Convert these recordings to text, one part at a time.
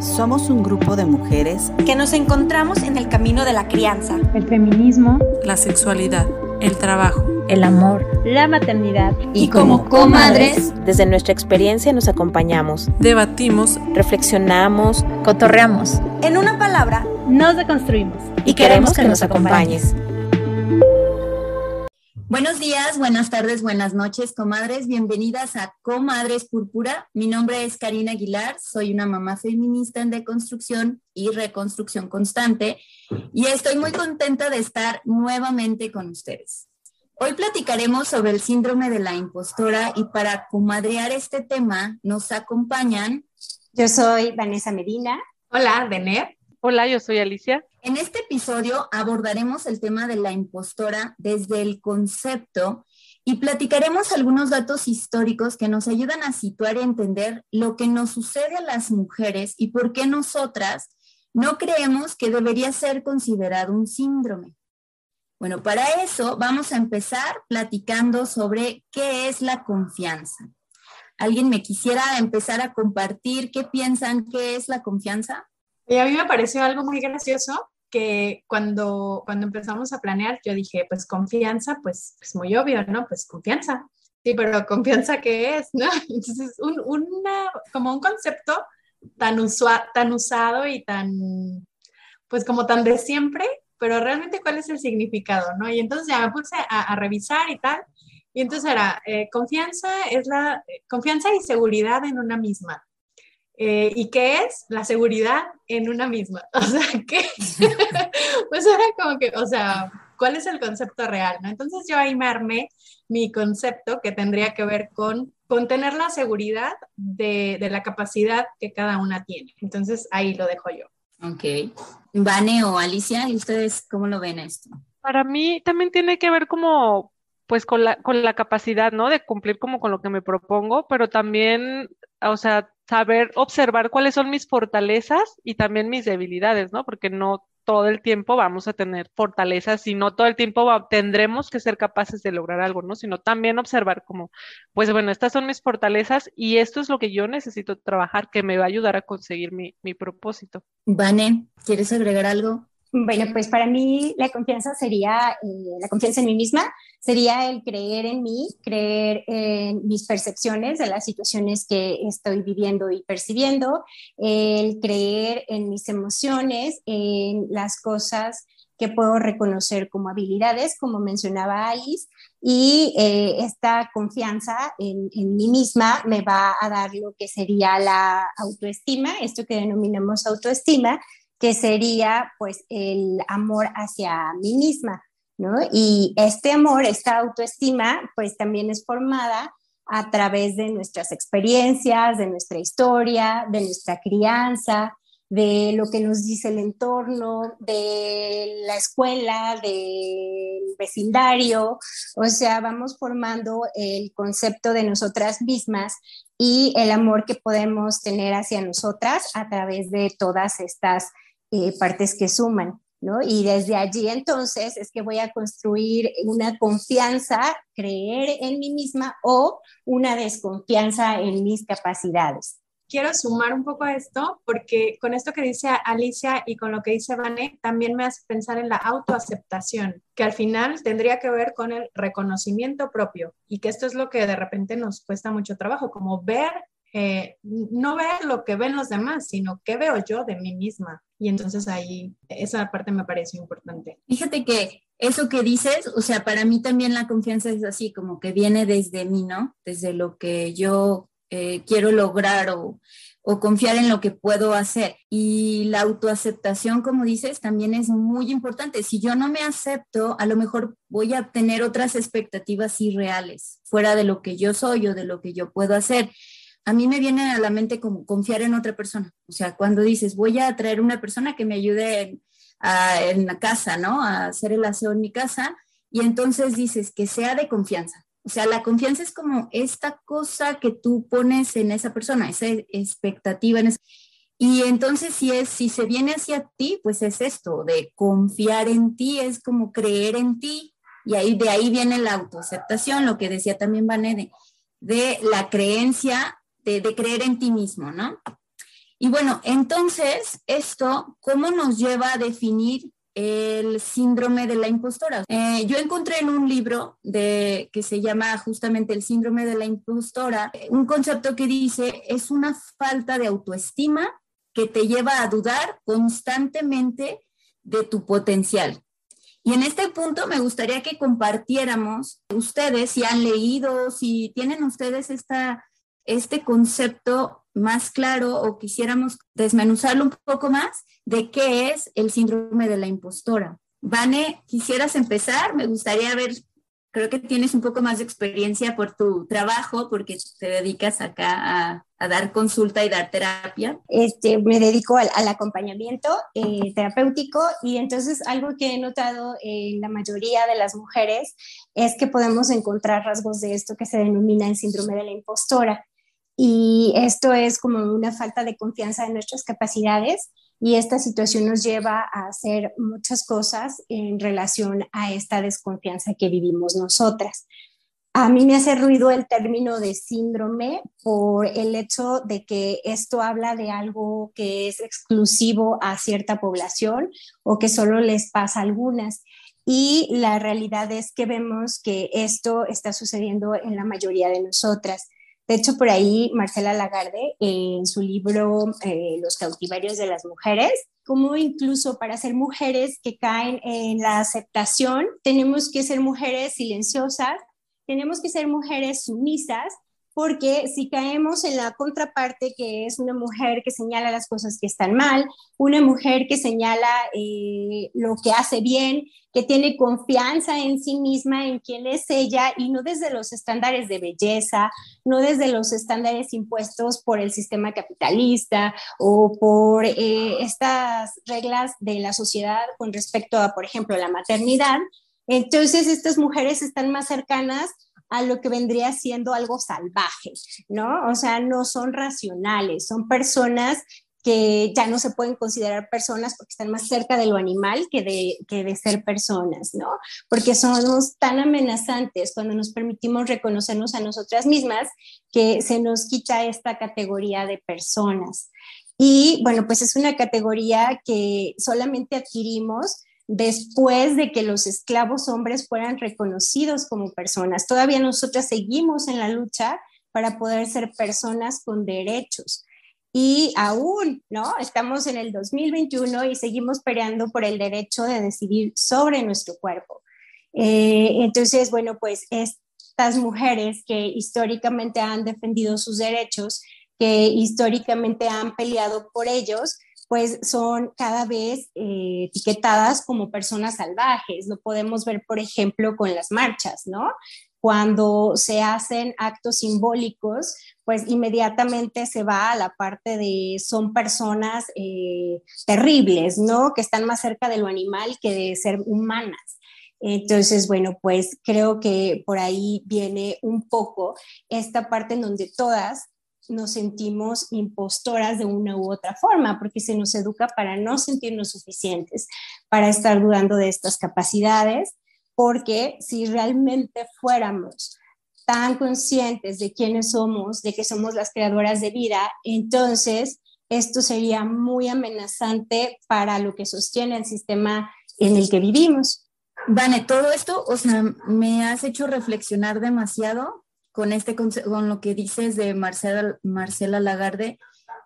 Somos un grupo de mujeres que nos encontramos en el camino de la crianza, el feminismo, la sexualidad, el trabajo, el amor, la maternidad. Y como comadres, desde nuestra experiencia nos acompañamos, debatimos, reflexionamos, cotorreamos. En una palabra, nos deconstruimos. Y, queremos que, nos acompañes. Buenos días, buenas tardes, buenas noches, comadres. Bienvenidas a Comadres Púrpura. Mi nombre es Karina Aguilar, soy una mamá feminista en deconstrucción y reconstrucción constante y estoy muy contenta de estar nuevamente con ustedes. Hoy platicaremos sobre el síndrome de la impostora y para comadrear este tema nos acompañan. Yo soy Vanessa Medina. Hola, Dener. Hola, yo soy Alicia. En este episodio abordaremos el tema de la impostora desde el concepto y platicaremos algunos datos históricos que nos ayudan a situar y entender lo que nos sucede a las mujeres y por qué nosotras no creemos que debería ser considerado un síndrome. Bueno, para eso vamos a empezar platicando sobre qué es la confianza. ¿Alguien me quisiera empezar a compartir qué piensan que es la confianza? Y a mí me pareció algo muy gracioso que cuando, cuando empezamos a planear, yo dije, pues confianza, pues, es muy obvio, ¿no? Pues confianza. Sí, pero confianza, ¿qué es? ¿no? Entonces, un, una, como un concepto tan, tan usado y tan, pues como tan de siempre, pero realmente cuál es el significado, ¿no? Y entonces ya me puse a, revisar y tal. Y entonces era, eh, confianza es la, confianza y seguridad en una misma. Eh, ¿Y qué es? La seguridad en una misma. O sea, ¿qué? pues era como que, o sea, ¿cuál es el concepto real? ¿no? Entonces yo ahí me armé mi concepto que tendría que ver con, con tener la seguridad de, de la capacidad que cada una tiene. Entonces ahí lo dejo yo. Ok. Vane o Alicia, ¿y ustedes cómo lo ven esto? Para mí también tiene que ver como pues con la, con la capacidad, ¿no? De cumplir como con lo que me propongo, pero también, o sea, saber observar cuáles son mis fortalezas y también mis debilidades, ¿no? Porque no todo el tiempo vamos a tener fortalezas y no todo el tiempo tendremos que ser capaces de lograr algo, ¿no? Sino también observar como, pues bueno, estas son mis fortalezas y esto es lo que yo necesito trabajar que me va a ayudar a conseguir mi, mi propósito. Vane, ¿quieres agregar algo? Bueno, pues para mí la confianza sería, eh, la confianza en mí misma, sería el creer en mí, creer en mis percepciones de las situaciones que estoy viviendo y percibiendo, el creer en mis emociones, en las cosas que puedo reconocer como habilidades, como mencionaba Alice, y eh, esta confianza en, en, mí misma me va a dar lo que sería la autoestima, esto que denominamos autoestima, que sería pues el amor hacia mí misma, ¿no? Y este amor, esta autoestima, pues también es formada a través de nuestras experiencias, de nuestra historia, de nuestra crianza, de lo que nos dice el entorno, de la escuela, del vecindario, o sea, vamos formando el concepto de nosotras mismas y el amor que podemos tener hacia nosotras a través de todas estas eh, partes que suman, ¿no? Y desde allí entonces es que voy a construir una confianza, creer en mí misma o una desconfianza en mis capacidades. Quiero sumar un poco a esto porque con esto que dice Alicia y con lo que dice Vané, también me hace pensar en la autoaceptación, que al final tendría que ver con el reconocimiento propio y que esto es lo que de repente nos cuesta mucho trabajo, como ver no ver lo que ven los demás, sino qué veo yo de mí misma. Y entonces ahí esa parte me parece importante. Fíjate que eso que dices, o sea, para mí también la confianza es así, como que viene desde mí, ¿no? Desde lo que yo eh, quiero lograr o, o confiar en lo que puedo hacer. Y la autoaceptación, como dices, también es muy importante. Si yo no me acepto, a lo mejor voy a tener otras expectativas irreales, fuera de lo que yo soy o de lo que yo puedo hacer a mí me viene a la mente como confiar en otra persona. O sea, cuando dices, voy a traer una persona que me ayude en, la casa, ¿no? A hacer el aseo en mi casa, y entonces dices que sea de confianza. O sea, la confianza es como esta cosa que tú pones en esa persona, esa expectativa. Y entonces si es, si se viene hacia ti, pues es esto, de confiar en ti, es como creer en ti. Y ahí de ahí viene la autoaceptación, lo que decía también Vané, de la creencia de, creer en ti mismo, ¿no? Y bueno, entonces, esto, ¿cómo nos lleva a definir el síndrome de la impostora. Eh, yo encontré en un libro de, que se llama justamente el síndrome de la impostora un concepto que dice es una falta de autoestima que te lleva a dudar constantemente de tu potencial. Y en este punto me gustaría que compartiéramos ustedes si han leído, si tienen ustedes esta, este concepto más claro o quisiéramos desmenuzarlo un poco más de qué es el síndrome de la impostora. Vane, quisieras empezar, me gustaría ver, creo que tienes un poco más de experiencia por tu trabajo, porque te dedicas acá a, dar consulta y dar terapia. Este, me dedico al, acompañamiento eh, terapéutico y entonces algo que he notado en la mayoría de las mujeres es que podemos encontrar rasgos de esto que se denomina el síndrome de la impostora. Y esto es como una falta de confianza en nuestras capacidades y esta situación nos lleva a hacer muchas cosas en relación a esta desconfianza que vivimos nosotras. A mí me hace ruido el término de síndrome por el hecho de que esto habla de algo que es exclusivo a cierta población o que solo les pasa a algunas. Y la realidad es que vemos que esto está sucediendo en la mayoría de nosotras. De hecho, por ahí Marcela Lagarde, en su libro eh, Los cautivarios de las mujeres, como incluso para ser mujeres que caen en la aceptación, tenemos que ser mujeres silenciosas, tenemos que ser mujeres sumisas porque si caemos en la contraparte, que es una mujer que señala las cosas que están mal, una mujer que señala eh, lo que hace bien, que tiene confianza en sí misma, en quién es ella, y no desde los estándares de belleza, no desde los estándares impuestos por el sistema capitalista o por eh, estas reglas de la sociedad con respecto a, por ejemplo, la maternidad, entonces estas mujeres están más cercanas a lo que vendría siendo algo salvaje, ¿no? O sea, no son racionales, son personas que ya no se pueden considerar personas porque están más cerca de lo animal que de, que de ser personas, ¿no? Porque somos tan amenazantes cuando nos permitimos reconocernos a nosotras mismas que se nos quita esta categoría de personas. Y bueno, pues es una categoría que solamente adquirimos después de que los esclavos hombres fueran reconocidos como personas. Todavía nosotras seguimos en la lucha para poder ser personas con derechos. Y aún, ¿no? Estamos en el 2021 y seguimos peleando por el derecho de decidir sobre nuestro cuerpo. Eh, entonces, bueno, pues estas mujeres que históricamente han defendido sus derechos, que históricamente han peleado por ellos, pues son cada vez eh, etiquetadas como personas salvajes. Lo podemos ver, por ejemplo, con las marchas, ¿no? Cuando se hacen actos simbólicos, pues inmediatamente se va a la parte de son personas eh, terribles, ¿no? Que están más cerca de lo animal que de ser humanas. Entonces, bueno, pues creo que por ahí viene un poco esta parte en donde todas nos sentimos impostoras de una u otra forma, porque se nos educa para no sentirnos suficientes, para estar dudando de estas capacidades, porque si realmente fuéramos tan conscientes de quiénes somos, de que somos las creadoras de vida, entonces esto sería muy amenazante para lo que sostiene el sistema en el que vivimos. Vane, todo esto, o sea, me has hecho reflexionar demasiado con, este, con lo que dices de Marcela, Marcela Lagarde,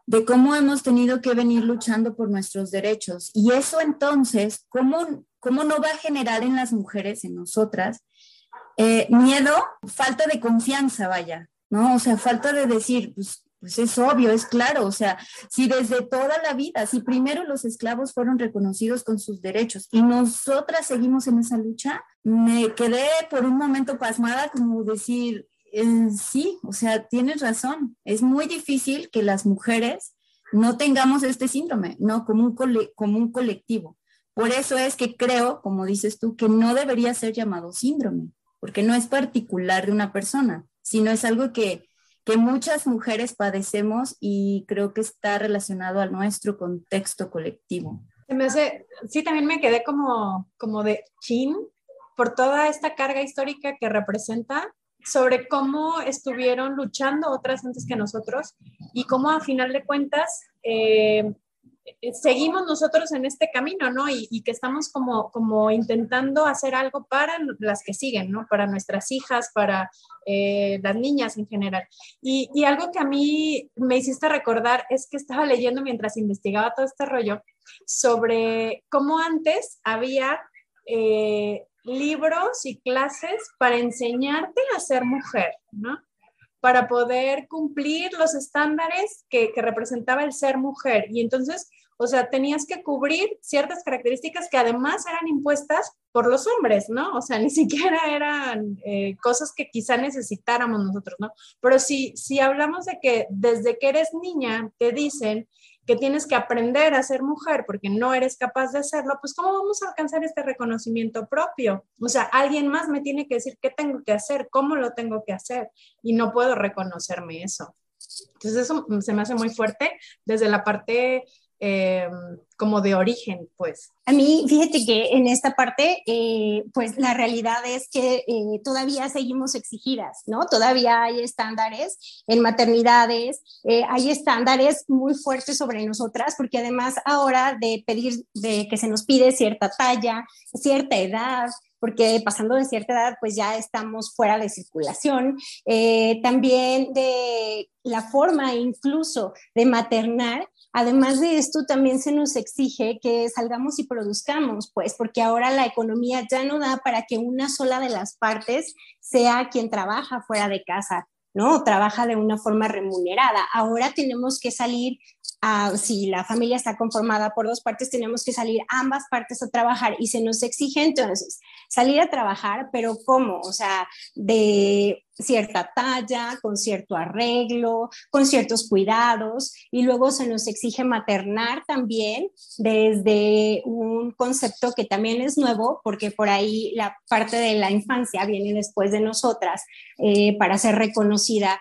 de cómo hemos tenido que venir luchando por nuestros derechos. Y eso entonces, ¿cómo, cómo no va a generar en las mujeres, en nosotras, eh, miedo, falta de confianza, vaya, ¿no? O sea, falta de decir, pues, pues es obvio, es claro, o sea, si desde toda la vida, si primero los esclavos fueron reconocidos con sus derechos y nosotras seguimos en esa lucha, me quedé por un momento pasmada como decir, sí, o sea, tienes razón. Es muy difícil que las mujeres no tengamos este síndrome, ¿no? Como un, como un colectivo. Por eso es que creo, como dices tú, que no debería ser llamado síndrome, porque no es particular de una persona, sino es algo que, que muchas mujeres padecemos y creo que está relacionado a nuestro contexto colectivo. me hace, sí, también me quedé como, como de chin por toda esta carga histórica que representa sobre cómo estuvieron luchando otras antes que nosotros y cómo a final de cuentas eh, seguimos nosotros en este camino, ¿no? Y, que estamos como, como intentando hacer algo para las que siguen, ¿no? Para nuestras hijas, para eh, las niñas en general. Y, y, algo que a mí me hiciste recordar es que estaba leyendo mientras investigaba todo este rollo sobre cómo antes había eh, libros y clases para enseñarte a ser mujer, ¿no? Para poder cumplir los estándares que, representaba el ser mujer. Y entonces o sea, tenías que cubrir ciertas características que además eran impuestas por los hombres, ¿no? O sea, ni siquiera eran eh, cosas que quizá necesitáramos nosotros, ¿no? Pero si, si hablamos de que desde que eres niña te dicen que tienes que aprender a ser mujer porque no eres capaz de hacerlo, pues ¿cómo vamos a alcanzar este reconocimiento propio? O sea, alguien más me tiene que decir qué tengo que hacer, cómo lo tengo que hacer y no puedo reconocerme eso. Entonces eso se me hace muy fuerte desde la parte eh, como de origen, pues. A mí, fíjate que en esta parte, eh, pues la realidad es que eh, todavía seguimos exigidas, ¿no? Todavía hay estándares en maternidades, hay estándares muy fuertes sobre nosotras, porque además ahora de pedir, de que se nos pide cierta talla, cierta edad, porque pasando de cierta edad, pues ya estamos fuera de circulación. también de la forma incluso de maternar Además de esto, también se nos exige que salgamos y produzcamos, pues, porque ahora la economía ya no da para que una sola de las partes sea quien trabaja fuera de casa, ¿no? Trabaja de una forma remunerada. Ahora tenemos que salir si la familia está conformada por dos partes, tenemos que salir ambas partes a trabajar y se nos exige entonces salir a trabajar, pero ¿cómo? O sea, de cierta talla, con cierto arreglo, con ciertos cuidados y luego se nos exige maternar también desde un concepto que también es nuevo porque por ahí la parte de la infancia viene después de nosotras eh, para ser reconocida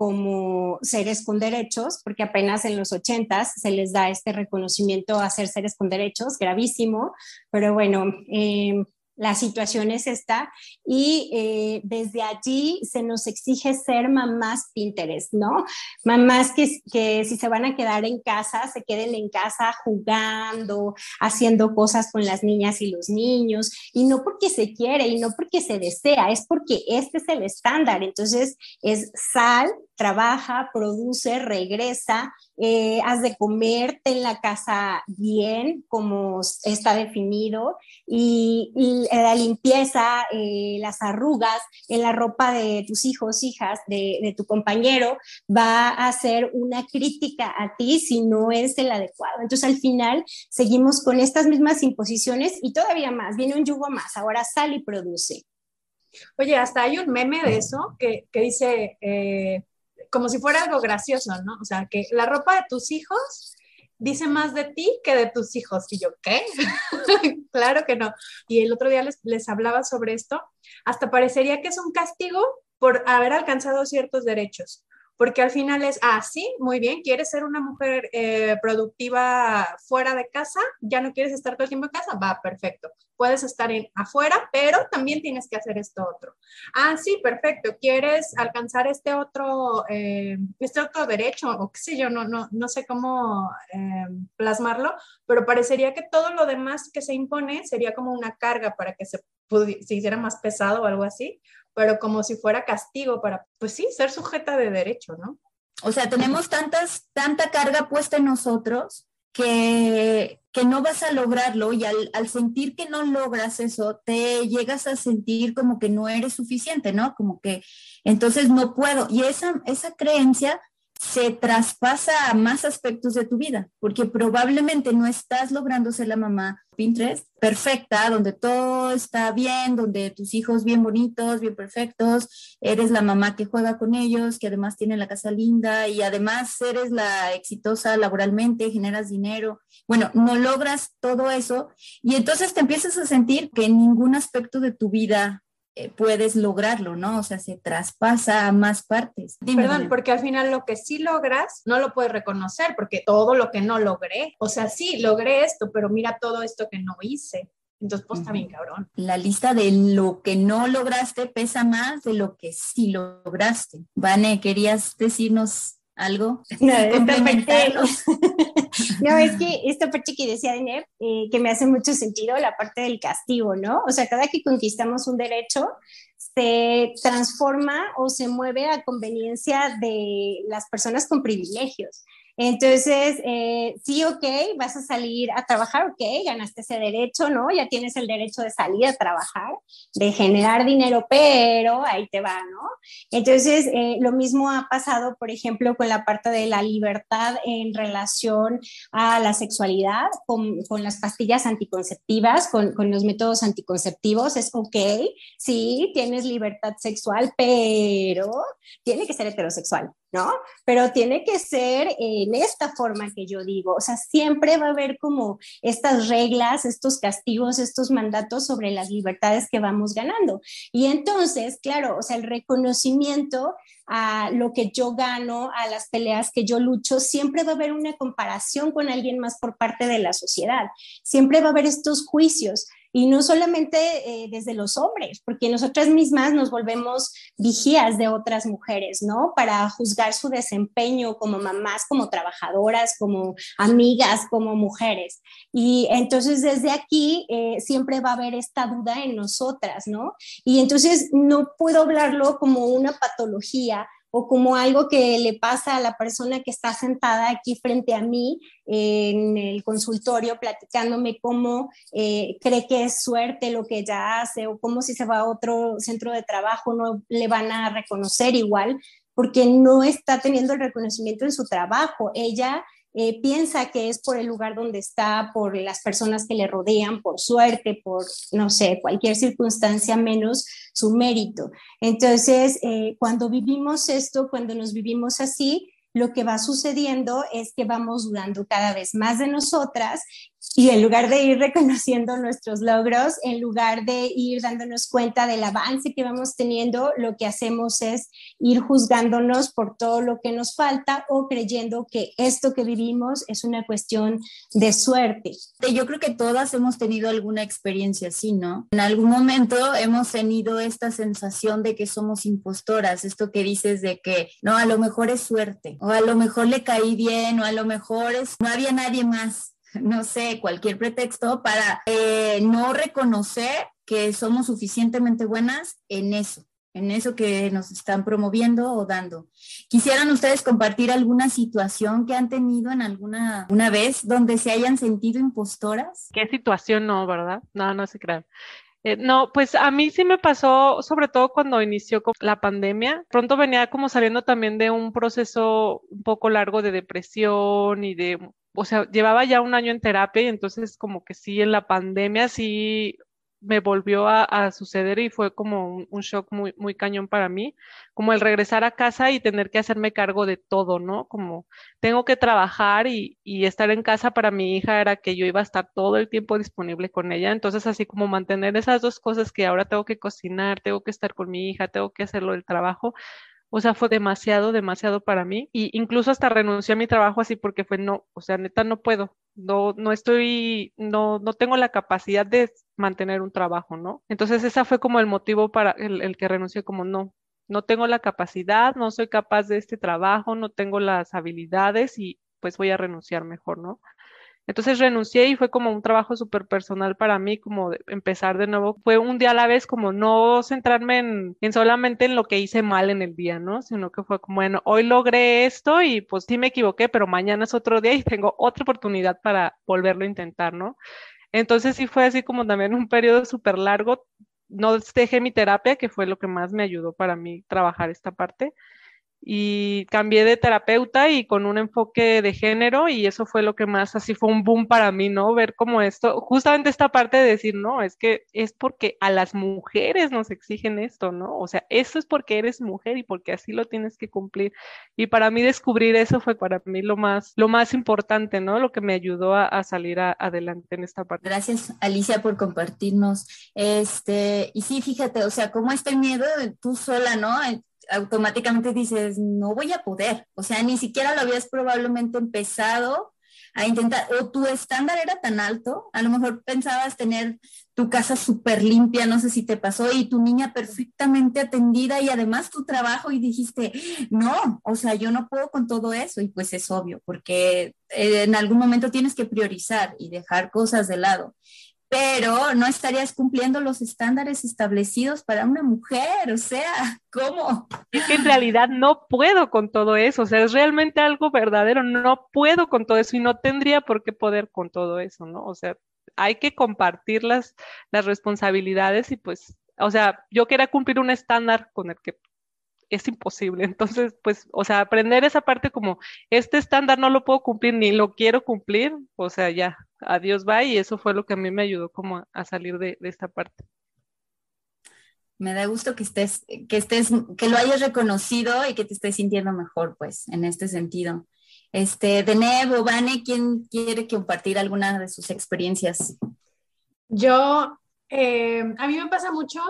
como seres con derechos, porque apenas en los 80 se les da este reconocimiento a ser seres con derechos, gravísimo, pero bueno, eh, la situación es esta y eh, desde allí se nos exige ser mamás Pinterest, ¿no? Mamás que, que si se van a quedar en casa, se queden en casa jugando, haciendo cosas con las niñas y los niños, y no porque se quiere y no porque se desea, es porque este es el estándar. Entonces es sal, trabaja, produce, regresa, eh, has de comerte en la casa bien, como está definido, y, la limpieza, eh, las arrugas en la ropa de tus hijos, hijas, de, de, tu compañero, va a ser una crítica a ti si no es el adecuado. Entonces al final seguimos con estas mismas imposiciones y todavía más, viene un yugo más, ahora sale y produce. Oye, hasta hay un meme de eso que, que dice, eh, como si fuera algo gracioso, ¿no? O sea, que la ropa de tus hijos dice más de ti que de tus hijos. Y yo, ¿qué? claro que no. Y el otro día les, les hablaba sobre esto. Hasta parecería que es un castigo por haber alcanzado ciertos derechos porque al final es, ah, muy bien, quieres ser una mujer eh, productiva fuera de casa, ya no quieres estar todo el tiempo en casa, va, perfecto. Puedes estar en, afuera, pero también tienes que hacer esto otro. Ah, sí, perfecto, quieres alcanzar este otro, eh, este otro derecho, o qué sé yo, no, no, no sé cómo eh, plasmarlo, pero parecería que todo lo demás que se impone sería como una carga para que se, se hiciera más pesado o algo así pero como si fuera castigo para, pues sí, ser sujeta de derecho, ¿no? O sea, tenemos tantas, tanta carga puesta en nosotros que, que no vas a lograrlo y al, al, sentir que no logras eso, te llegas a sentir como que no eres suficiente, ¿no? Como que entonces no puedo. Y esa, esa creencia se traspasa a más aspectos de tu vida, porque probablemente no estás logrando ser la mamá Pinterest perfecta, donde todo está bien, donde tus hijos bien bonitos, bien perfectos, eres la mamá que juega con ellos, que además tiene la casa linda y además eres la exitosa laboralmente, generas dinero. Bueno, no logras todo eso y entonces te empiezas a sentir que en ningún aspecto de tu vida puedes lograrlo, ¿no? O sea, se traspasa a más partes. Perdón, porque al final lo que sí logras no lo puedes reconocer, porque todo lo que no logré, o sea, sí, logré esto, pero mira todo esto que no hice. Entonces, pues está bien cabrón. La lista de lo que no lograste pesa más de lo que sí lograste. Vane, ¿querías decirnos algo? No, no, es que esta parte que decía Dener, eh, que me hace mucho sentido, la parte del castigo, ¿no? O sea, cada que conquistamos un derecho, se transforma o se mueve a conveniencia de las personas con privilegios. Entonces, eh, sí, ok, vas a salir a trabajar, ok, ganaste ese derecho, ¿no? Ya tienes el derecho de salir a trabajar, de generar dinero, pero ahí te va, ¿no? Entonces, eh, lo mismo ha pasado, por ejemplo, con la parte de la libertad en relación a la sexualidad, con, con las pastillas anticonceptivas, con, con, los métodos anticonceptivos, es ok, sí, tienes libertad sexual, pero tiene que ser heterosexual, ¿no? Pero tiene que ser en esta forma que yo digo, o sea, siempre va a haber como estas reglas, estos castigos, estos mandatos sobre las libertades que vamos ganando. Y entonces, claro, o sea, el reconocimiento a lo que yo gano, a las peleas que yo lucho, siempre va a haber una comparación con alguien más por parte de la sociedad. Siempre va a haber estos juicios y no solamente eh, desde los hombres, porque nosotras mismas nos volvemos vigías de otras mujeres, ¿no? Para juzgar su desempeño como mamás, como trabajadoras, como amigas, como mujeres. Y entonces desde aquí eh, siempre va a haber esta duda en nosotras, ¿no? Y entonces no puedo hablarlo como una patología o como algo que le pasa a la persona que está sentada aquí frente a mí en el consultorio platicándome cómo eh, cree que es suerte lo que ella hace o cómo si se va a otro centro de trabajo no le van a reconocer igual porque no está teniendo el reconocimiento en su trabajo. Ella eh, piensa que es por el lugar donde está, por las personas que le rodean, por suerte, por, no sé, cualquier circunstancia menos su mérito. Entonces, eh, cuando vivimos esto, cuando nos vivimos así, lo que va sucediendo es que vamos dudando cada vez más de nosotras y en lugar de ir reconociendo nuestros logros, en lugar de ir dándonos cuenta del avance que vamos teniendo, lo que hacemos es ir juzgándonos por todo lo que nos falta o creyendo que esto que vivimos es una cuestión de suerte. Yo creo que todas hemos tenido alguna experiencia así, ¿no? En algún momento hemos tenido esta sensación de que somos impostoras, esto que dices de que, no, a lo mejor es suerte, o a lo mejor le caí bien, o a lo mejor es, no había nadie más no sé, cualquier pretexto para eh, no reconocer que somos suficientemente buenas en eso, en eso que nos están promoviendo o dando. ¿Quisieran ustedes compartir alguna situación que han tenido en alguna una vez donde se hayan sentido impostoras? ¿Qué situación no, verdad? No, no se crean. Eh, no, pues a mí sí me pasó, sobre todo cuando inició la pandemia. Pronto venía como saliendo también de un proceso un poco largo de depresión y de o sea, llevaba ya un año en terapia y entonces como que sí, en la pandemia sí me volvió a, suceder y fue como un, shock muy, muy cañón para mí, como el regresar a casa y tener que hacerme cargo de todo, ¿no? Como tengo que trabajar y, y estar en casa para mi hija era que yo iba a estar todo el tiempo disponible con ella, entonces así como mantener esas dos cosas que ahora tengo que cocinar, tengo que estar con mi hija, tengo que hacerlo del trabajo, o sea, fue demasiado, demasiado para mí. Y incluso hasta renuncié a mi trabajo así porque fue no, o sea, neta no puedo. No, no estoy, no, no tengo la capacidad de mantener un trabajo, ¿no? Entonces ese fue como el motivo para el, el que renuncié, como no, no tengo la capacidad, no soy capaz de este trabajo, no tengo las habilidades y pues voy a renunciar mejor, ¿no? Entonces renuncié y fue como un trabajo súper personal para mí, como empezar de nuevo. Fue un día a la vez, como no centrarme en, solamente en lo que hice mal en el día, ¿no? Sino que fue como, bueno, hoy logré esto y pues sí me equivoqué, pero mañana es otro día y tengo otra oportunidad para volverlo a intentar, ¿no? Entonces sí fue así como también un periodo súper largo. No dejé mi terapia, que fue lo que más me ayudó para mí trabajar esta parte y cambié de terapeuta y con un enfoque de género y eso fue lo que más así fue un boom para mí, ¿no? Ver como esto, justamente esta parte de decir, no, es que es porque a las mujeres nos exigen esto, ¿no? O sea, eso es porque eres mujer y porque así lo tienes que cumplir. Y para mí descubrir eso fue para mí lo más, lo más importante, ¿no? Lo que me ayudó a, salir adelante en esta parte. Gracias, Alicia, por compartirnos. Este, y sí, fíjate, o sea, cómo está el miedo tú sola, ¿no? Automáticamente dices, no voy a poder. O sea, ni siquiera lo habías probablemente empezado a intentar, o tu estándar era tan alto, a lo mejor pensabas tener tu casa súper limpia, no sé si te pasó, y tu niña perfectamente atendida y además tu trabajo y dijiste, no, o sea, yo no puedo con todo eso y pues es obvio, porque eh, en algún momento tienes que priorizar y dejar cosas de lado pero no estarías cumpliendo los estándares establecidos para una mujer, o sea, ¿cómo? Es que en realidad no puedo con todo eso, o sea, es realmente algo verdadero, no puedo con todo eso y no tendría por qué poder con todo eso, ¿no? O sea, hay que compartir las, las responsabilidades y pues, o sea, yo quería cumplir un estándar con el que es imposible. Entonces, pues, o sea, aprender esa parte como, este estándar no lo puedo cumplir ni lo quiero cumplir, o sea, ya, adiós, va, y eso fue lo que a mí me ayudó como a salir de, esta parte. Me da gusto que estés, que estés, que lo hayas reconocido y que te estés sintiendo mejor, pues, en este sentido. Este, Deneb o Vane, ¿quién quiere compartir alguna de sus experiencias? Yo, eh, a mí me pasa mucho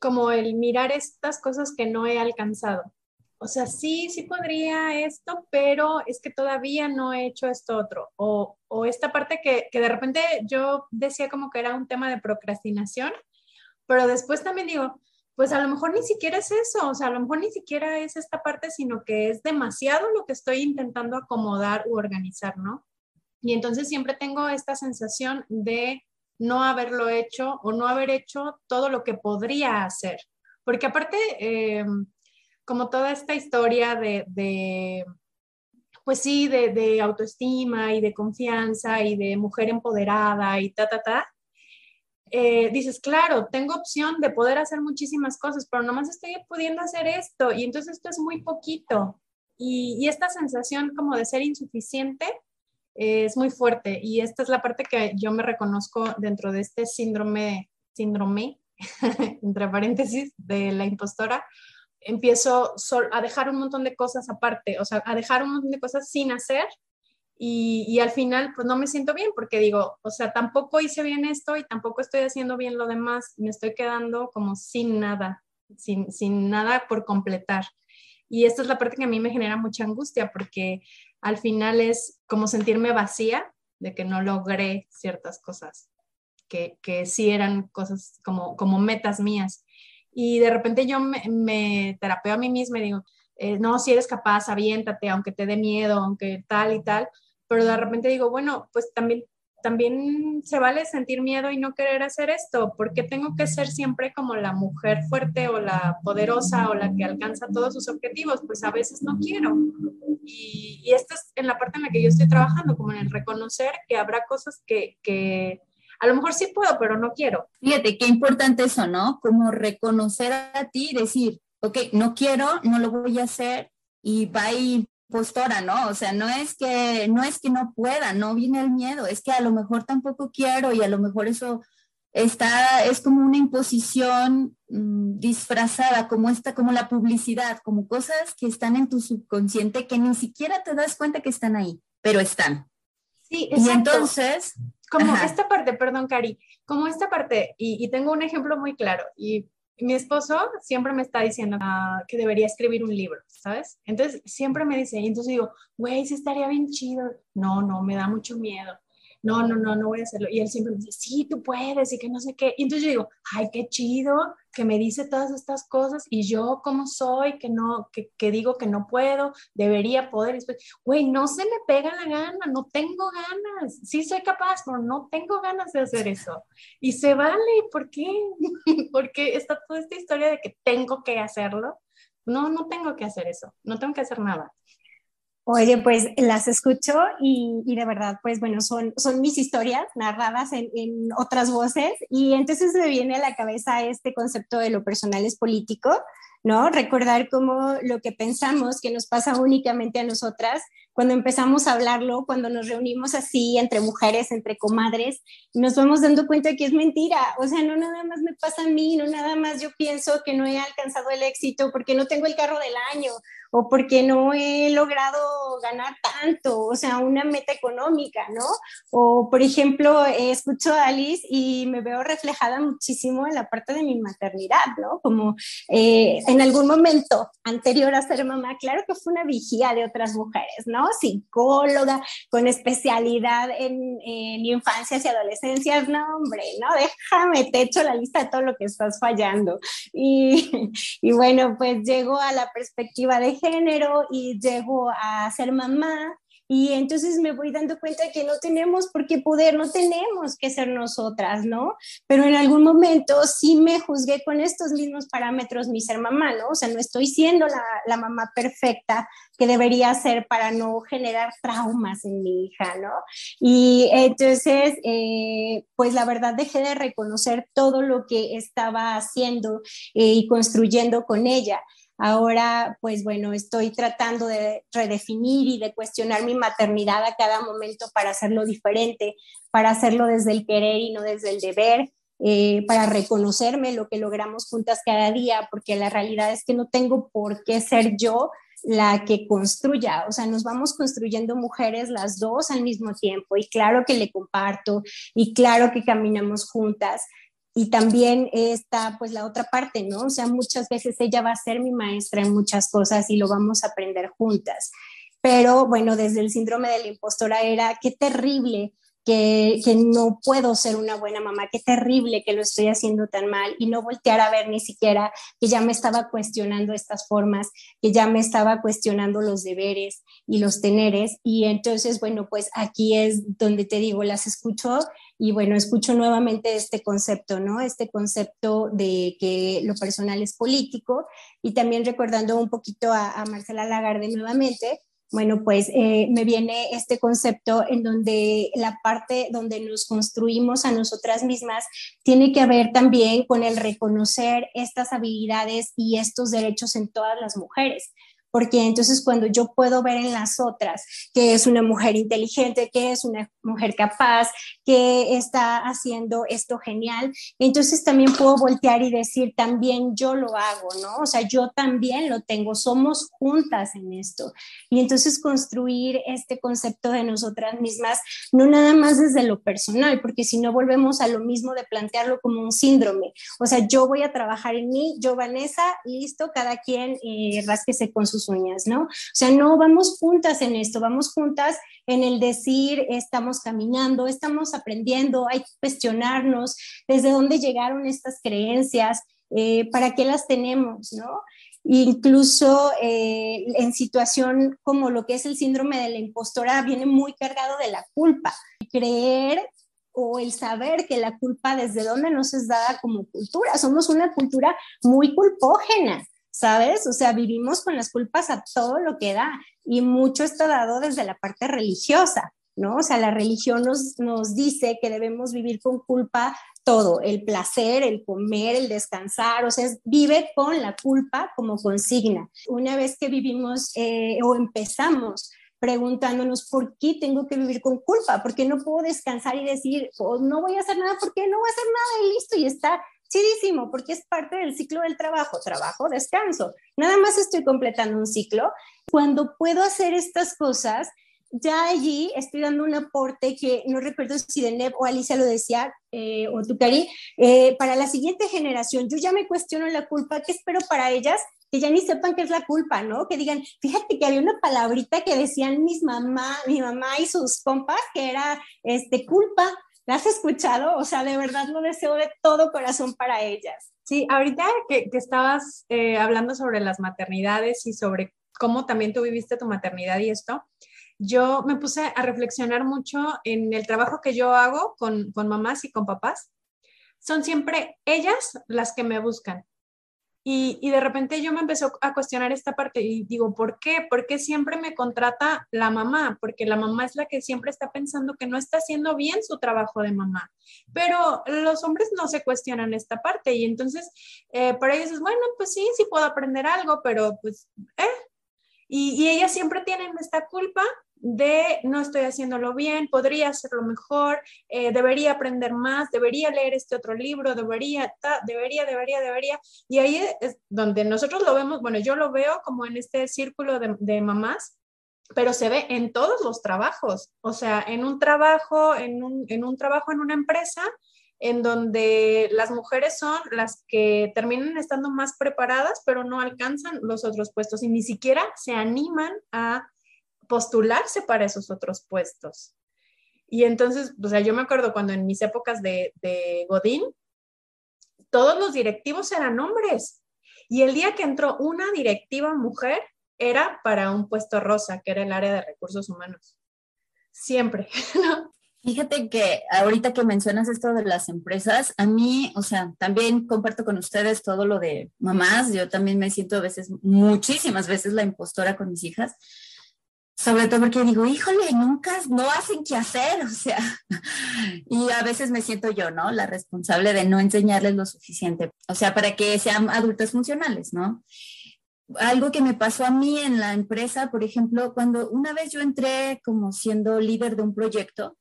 como el mirar estas cosas que no he alcanzado. O sea, sí, sí podría esto, pero es que todavía no he hecho esto otro. O, o esta parte que, que de repente yo decía como que era un tema de procrastinación, pero después también digo, pues a lo mejor ni siquiera es eso, o sea, a lo mejor ni siquiera es esta parte, sino que es demasiado lo que estoy intentando acomodar u organizar, ¿no? Y entonces siempre tengo esta sensación de no haberlo hecho o no haber hecho todo lo que podría hacer. Porque aparte, eh, como toda esta historia de, pues sí, de, autoestima y de confianza y de mujer empoderada y ta, ta, ta, eh, dices, claro, tengo opción de poder hacer muchísimas cosas, pero nomás estoy pudiendo hacer esto y entonces esto es muy poquito. Y, y esta sensación como de ser insuficiente es muy fuerte y esta es la parte que yo me reconozco dentro de este síndrome, síndrome, entre paréntesis, de la impostora. Empiezo a dejar un montón de cosas aparte, o sea, a dejar un montón de cosas sin hacer y, al final pues no me siento bien porque digo, o sea, tampoco hice bien esto y tampoco estoy haciendo bien lo demás, me estoy quedando como sin nada, sin, sin nada por completar. Y esta es la parte que a mí me genera mucha angustia porque al final es como sentirme vacía de que no logré ciertas cosas, que, que sí eran cosas como, como metas mías. Y de repente yo me, me terapeo a mí misma y digo, eh, no, si eres capaz, aviéntate, aunque te dé miedo, aunque tal y tal, pero de repente digo, bueno, pues también también se vale sentir miedo y no querer hacer esto, porque tengo que ser siempre como la mujer fuerte o la poderosa o la que alcanza todos sus objetivos, pues a veces no quiero. Y, y esta es en la parte en la que yo estoy trabajando, como en el reconocer que habrá cosas que, que a lo mejor sí puedo, pero no quiero. Fíjate, qué importante eso, ¿no? Como reconocer a ti y decir, ok, no quiero, no lo voy a hacer y va y postora, ¿no? O sea, no es que no es que no pueda, no viene el miedo, es que a lo mejor tampoco quiero y a lo mejor eso está es como una imposición mm, disfrazada, como esta como la publicidad, como cosas que están en tu subconsciente que ni siquiera te das cuenta que están ahí, pero están. Sí, exacto. Y entonces, como esta parte, perdón, Cari, como esta parte, y, y, tengo un ejemplo muy claro, y mi esposo siempre me está diciendo ah, que debería escribir un libro, ¿sabes? Entonces siempre me dice, y entonces digo, güey, sí estaría bien chido. No, no, me da mucho miedo no, no, no, no voy a hacerlo. Y él siempre me dice, sí, tú puedes y que no sé qué. Y entonces yo digo, ay, qué chido que me dice todas estas cosas y yo como soy, que no, que, que digo que no puedo, debería poder. Güey, no se me pega la gana, no tengo ganas. Sí soy capaz, pero no tengo ganas de hacer eso. Y se vale, ¿por qué? Porque está toda esta historia de que tengo que hacerlo. No, no tengo que hacer eso, no tengo que hacer nada. Oye, pues las escucho y, de verdad, pues bueno, son, son mis historias narradas en, en, otras voces y entonces me viene a la cabeza este concepto de lo personal es político, ¿no? Recordar cómo lo que pensamos que nos pasa únicamente a nosotras, cuando empezamos a hablarlo, cuando nos reunimos así entre mujeres, entre comadres, nos vamos dando cuenta que es mentira. O sea, no nada más me pasa a mí, no nada más yo pienso que no he alcanzado el éxito porque no tengo el carro del año o porque no he logrado ganar tanto, o sea, una meta económica, ¿no? O, por ejemplo, escucho a Alice y me veo reflejada muchísimo en la parte de mi maternidad, ¿no? Como eh, en algún momento anterior a ser mamá, claro que fue una vigía de otras mujeres, Psicóloga con especialidad en, en infancias y adolescencias, no, hombre, no, déjame, te echo la lista de todo lo que estás fallando. Y, y bueno, pues llego a la perspectiva de género y llego a ser mamá y entonces me voy dando cuenta que no tenemos por qué poder, no tenemos que ser nosotras, ¿no? Pero en algún momento sí me juzgué con estos mismos parámetros mi ser mamá, ¿no? O sea, no estoy siendo la, la mamá perfecta que debería ser para no generar traumas en mi hija, ¿no? Y entonces, eh, pues la verdad dejé de reconocer todo lo que estaba haciendo eh, y construyendo con ella. Ahora, pues bueno, estoy tratando de redefinir y de cuestionar mi maternidad a cada momento para hacerlo diferente, para hacerlo desde el querer y no desde el deber, eh, para reconocerme lo que logramos juntas cada día, porque la realidad es que no tengo por qué ser yo la que construya, o sea, nos vamos construyendo mujeres las dos al mismo tiempo y claro que le comparto y claro que caminamos juntas, y también está pues la otra parte, ¿no? O sea, muchas veces ella va a ser mi maestra en muchas cosas y lo vamos a aprender juntas. Pero bueno, desde el síndrome de la impostora era, qué terrible que, que, no puedo ser una buena mamá, qué terrible que lo estoy haciendo tan mal y no voltear a ver ni siquiera que ya me estaba cuestionando estas formas, que ya me estaba cuestionando los deberes y los teneres. Y entonces, bueno, pues aquí es donde te digo, las escucho y bueno, escucho nuevamente este concepto, ¿no? Este concepto de que lo personal es político y también recordando un poquito a, Marcela Lagarde nuevamente, bueno, pues eh, me viene este concepto en donde la parte donde nos construimos a nosotras mismas tiene que ver también con el reconocer estas habilidades y estos derechos en todas las mujeres porque entonces cuando yo puedo ver en las otras que es una mujer inteligente, que es una mujer capaz, que está haciendo esto genial, entonces también puedo voltear y decir, también yo lo hago, ¿no? O sea, yo también lo tengo, somos juntas en esto. Y entonces construir este concepto de nosotras mismas, no nada más desde lo personal, porque si no volvemos a lo mismo de plantearlo como un síndrome. O sea, yo voy a trabajar en mí, yo Vanessa, listo, cada quien eh, rasquese con sus uñas, ¿no? O sea, no vamos juntas en esto, vamos juntas en el decir, estamos caminando, estamos aprendiendo, hay que cuestionarnos desde dónde llegaron estas creencias, eh, para qué las tenemos, ¿no? Incluso eh, en situación como lo que es el síndrome de la impostora, viene muy cargado de la culpa. Creer o el saber que la culpa desde dónde nos es dada como cultura. Somos una cultura muy culpógena. ¿Sabes? O sea, vivimos con las culpas a todo lo que da y mucho está dado desde la parte religiosa, ¿no? O sea, la religión nos, nos dice que debemos vivir con culpa todo, el placer, el comer, el descansar, o sea, vive con la culpa como consigna. Una vez que vivimos eh, o empezamos preguntándonos por qué tengo que vivir con culpa, por qué no puedo descansar y decir, oh, no voy a hacer nada, porque no voy a hacer nada y listo, y está chidísimo, porque es parte del ciclo del trabajo, trabajo, descanso. Nada más estoy completando un ciclo. Cuando puedo hacer estas cosas, ya allí estoy dando un aporte que no recuerdo si Deneb o Alicia lo decía, eh, o tú, Cari, eh, para la siguiente generación, yo ya me cuestiono la culpa, ¿qué espero para ellas? Que ya ni sepan qué es la culpa, ¿no? Que digan, fíjate que había una palabrita que decían mis mamá, mi mamá y sus compas, que era este, culpa, ¿La has escuchado? O sea, de verdad lo deseo de todo corazón para ellas. Sí, ahorita que, que estabas eh, hablando sobre las maternidades y sobre cómo también tú viviste tu maternidad y esto, yo me puse a reflexionar mucho en el trabajo que yo hago con, con mamás y con papás. Son siempre ellas las que me buscan. Y, de repente yo me empezó a cuestionar esta parte y digo, ¿por qué? ¿Por qué siempre me contrata la mamá? Porque la mamá es la que siempre está pensando que no está haciendo bien su trabajo de mamá. Pero los hombres no se cuestionan esta parte y entonces para ellos es, bueno, pues sí, sí puedo aprender algo, pero pues, ¿eh? Y, y ellas siempre tienen esta culpa de no estoy haciéndolo bien, podría hacerlo mejor, eh, debería aprender más, debería leer este otro libro, debería, debería, debería, debería. Y ahí es donde nosotros lo vemos, bueno, yo lo veo como en este círculo de, de mamás, pero se ve en todos los trabajos, o sea, en un trabajo, en un, en un trabajo en una empresa, en donde las mujeres son las que terminan estando más preparadas, pero no alcanzan los otros puestos y ni siquiera se animan a postularse para esos otros puestos. Y entonces, o sea, yo me acuerdo cuando en mis épocas de, de Godín, todos los directivos eran hombres. Y el día que entró una directiva mujer, era para un puesto rosa, que era el área de recursos humanos. Siempre, ¿no? Fíjate que ahorita que mencionas esto de las empresas, a mí, o sea, también comparto con ustedes todo lo de mamás. Yo también me siento a veces, muchísimas veces, la impostora con mis hijas. Sobre todo porque digo, híjole, nunca, no hacen qué hacer, o sea, y a veces me siento yo, ¿no? La responsable de no enseñarles lo suficiente, o sea, para que sean adultos funcionales, ¿no? algo que me pasó a mí en la empresa, por ejemplo, cuando una vez yo entré como siendo líder de un proyecto,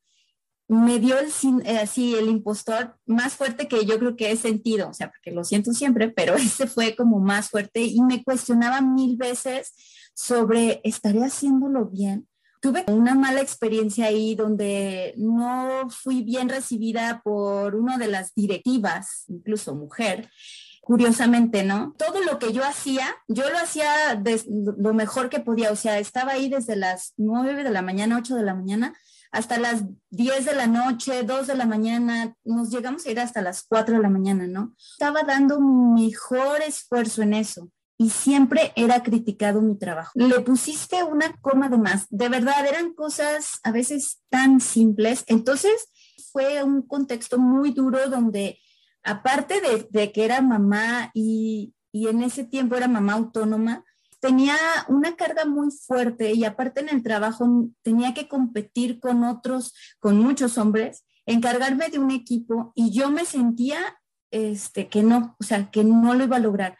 me dio el, eh, así el impostor más fuerte que yo creo que he sentido, o sea, porque lo siento siempre, pero ese fue como más fuerte y me cuestionaba mil veces sobre, ¿estaré haciéndolo bien? Tuve una mala experiencia ahí donde no fui bien recibida por una de las directivas, incluso mujer, curiosamente, ¿no? Todo lo que yo hacía, yo lo hacía lo mejor que podía, o sea, estaba ahí desde las 9 de la mañana, 8 de la mañana, hasta las 10 de la noche, 2 de la mañana, nos llegamos a ir hasta las 4 de la mañana, ¿no? Estaba dando mi mejor esfuerzo en eso y siempre era criticado mi trabajo. Le pusiste una coma de más. De verdad, eran cosas a veces tan simples. Entonces, fue un contexto muy duro donde, aparte de, que era mamá y, y en ese tiempo era mamá autónoma, tenía una carga muy fuerte y aparte en el trabajo tenía que competir con otros, con muchos hombres, encargarme de un equipo y yo me sentía este, que no, o sea, que no lo iba a lograr.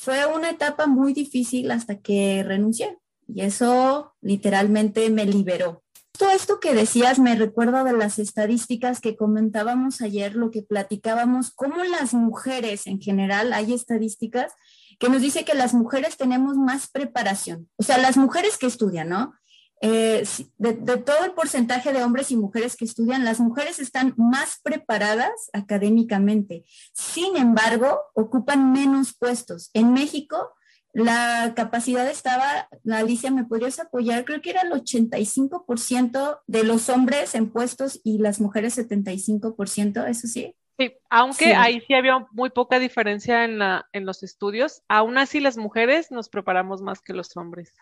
Fue una etapa muy difícil hasta que renuncié y eso literalmente me liberó. Todo esto que decías me recuerda de las estadísticas que comentábamos ayer, lo que platicábamos, cómo las mujeres en general, hay estadísticas que nos dice que las mujeres tenemos más preparación. O sea, las mujeres que estudian, ¿no? Eh, de, todo el porcentaje de hombres y mujeres que estudian, las mujeres están más preparadas académicamente. Sin embargo, ocupan menos puestos. En México, la capacidad estaba, Alicia, ¿me podrías apoyar? Creo que era el 85% de los hombres en puestos y las mujeres 75%, ¿eso sí? Sí, aunque ahí sí había muy poca diferencia en, la, en los estudios, aún así las mujeres nos preparamos más que los hombres.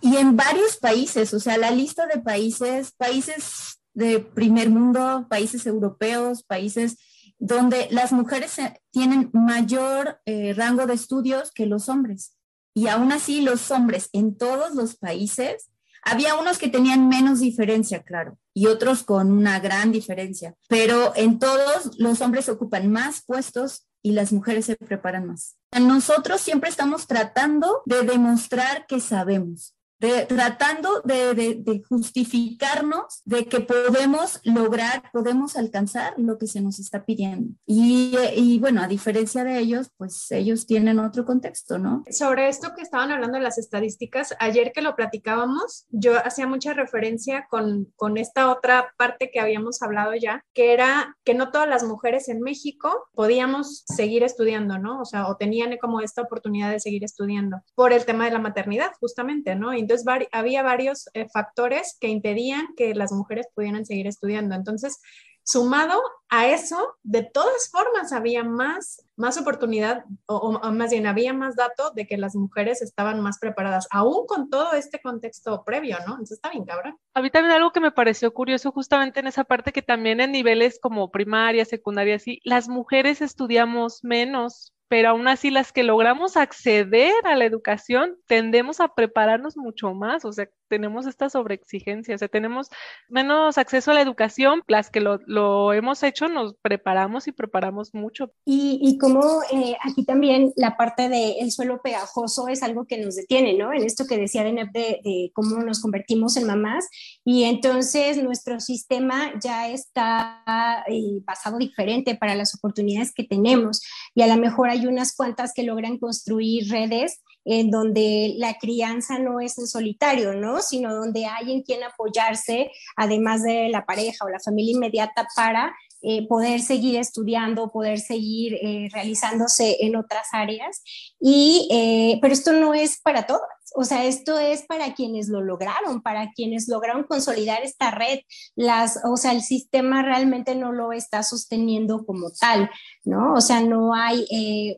Y en varios países, o sea, la lista de países, países de primer mundo, países europeos, países donde las mujeres tienen mayor eh, rango de estudios que los hombres. Y aún así los hombres en todos los países había unos que tenían menos diferencia, claro, y otros con una gran diferencia, pero en todos los hombres ocupan más puestos y las mujeres se preparan más. Nosotros siempre estamos tratando de demostrar que sabemos tratando de, justificarnos de que podemos lograr, podemos alcanzar lo que se nos está pidiendo. Y, bueno, a diferencia de ellos, pues ellos tienen otro contexto, ¿no? Sobre esto que estaban hablando de las estadísticas, ayer que lo platicábamos, yo hacía mucha referencia con, con esta otra parte que habíamos hablado ya, que era que no todas las mujeres en México podíamos seguir estudiando, ¿no? O sea, o tenían como esta oportunidad de seguir estudiando por el tema de la maternidad, justamente, ¿no? Entonces había varios eh, factores que impedían que las mujeres pudieran seguir estudiando. Entonces, sumado a eso, de todas formas había más, más oportunidad, o, más bien había más dato de que las mujeres estaban más preparadas, aún con todo este contexto previo, ¿no? Entonces está bien cabrón. A mí también algo que me pareció curioso justamente en esa parte que también en niveles como primaria, secundaria, sí, las mujeres estudiamos menos pero aún así las que logramos acceder a la educación tendemos a prepararnos mucho más, o sea, tenemos esta sobreexigencia, o sea, tenemos menos acceso a la educación, las que lo, hemos hecho nos preparamos y preparamos mucho. Y, y como eh, aquí también la parte del suelo pegajoso es algo que nos detiene, ¿no? En esto que decía de, de cómo nos convertimos en mamás y entonces nuestro sistema ya está eh, basado diferente para las oportunidades que tenemos y a lo mejor hay hay unas cuantas que logran construir redes en donde la crianza no es en solitario, ¿no? Sino donde hay en quien apoyarse, además de la pareja o la familia inmediata, para eh, poder seguir estudiando, poder seguir eh, realizándose en otras áreas. Y, eh, pero esto no es para todas. O sea, esto es para quienes lo lograron, para quienes lograron consolidar esta red. Las, o sea, el sistema realmente no lo está sosteniendo como tal, ¿no? O sea, no hay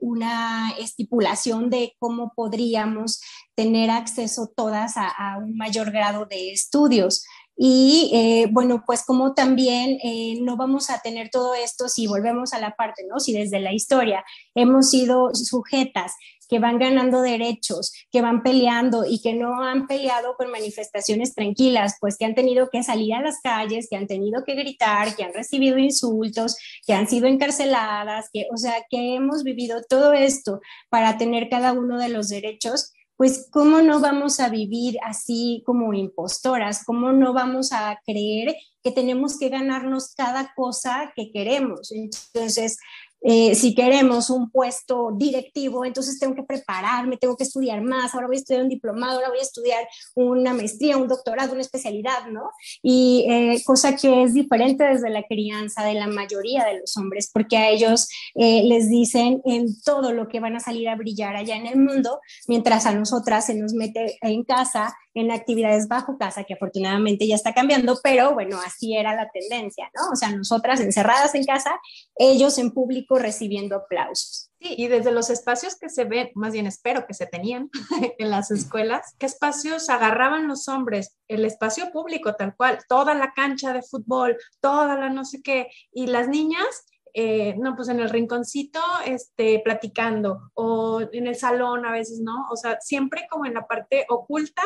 una estipulación de cómo podríamos tener acceso todas a un mayor grado de estudios. Y eh, bueno, pues como también eh, no vamos a tener todo esto si volvemos a la parte, ¿no? Si desde la historia hemos sido sujetas que van ganando derechos, que van peleando y que no han peleado con manifestaciones tranquilas, pues que han tenido que salir a las calles, que han tenido que gritar, que han recibido insultos, que han sido encarceladas, que, o sea, que hemos vivido todo esto para tener cada uno de los derechos pues cómo no vamos a vivir así como impostoras, cómo no vamos a creer que tenemos que ganarnos cada cosa que queremos. Entonces, eh, si queremos un puesto directivo, entonces tengo que prepararme, tengo que estudiar más, ahora voy a estudiar un diplomado, ahora voy a estudiar una maestría, un doctorado, una especialidad, ¿no? Y eh, cosa que es diferente desde la crianza de la mayoría de los hombres, porque a ellos eh, les dicen en todo lo que van a salir a brillar allá en el mundo, mientras a nosotras se nos mete en casa en actividades bajo casa, que afortunadamente ya está cambiando, pero bueno, así era la tendencia, ¿no? O sea, nosotras encerradas en casa, ellos en público recibiendo aplausos. Sí, y desde los espacios que se ven, más bien espero que se tenían en las escuelas, ¿qué espacios agarraban los hombres? El espacio público tal cual, toda la cancha de fútbol, toda la no sé qué, y las niñas eh, no, pues en el rinconcito, este, platicando, o en el salón a veces, ¿no? O sea, siempre como en la parte oculta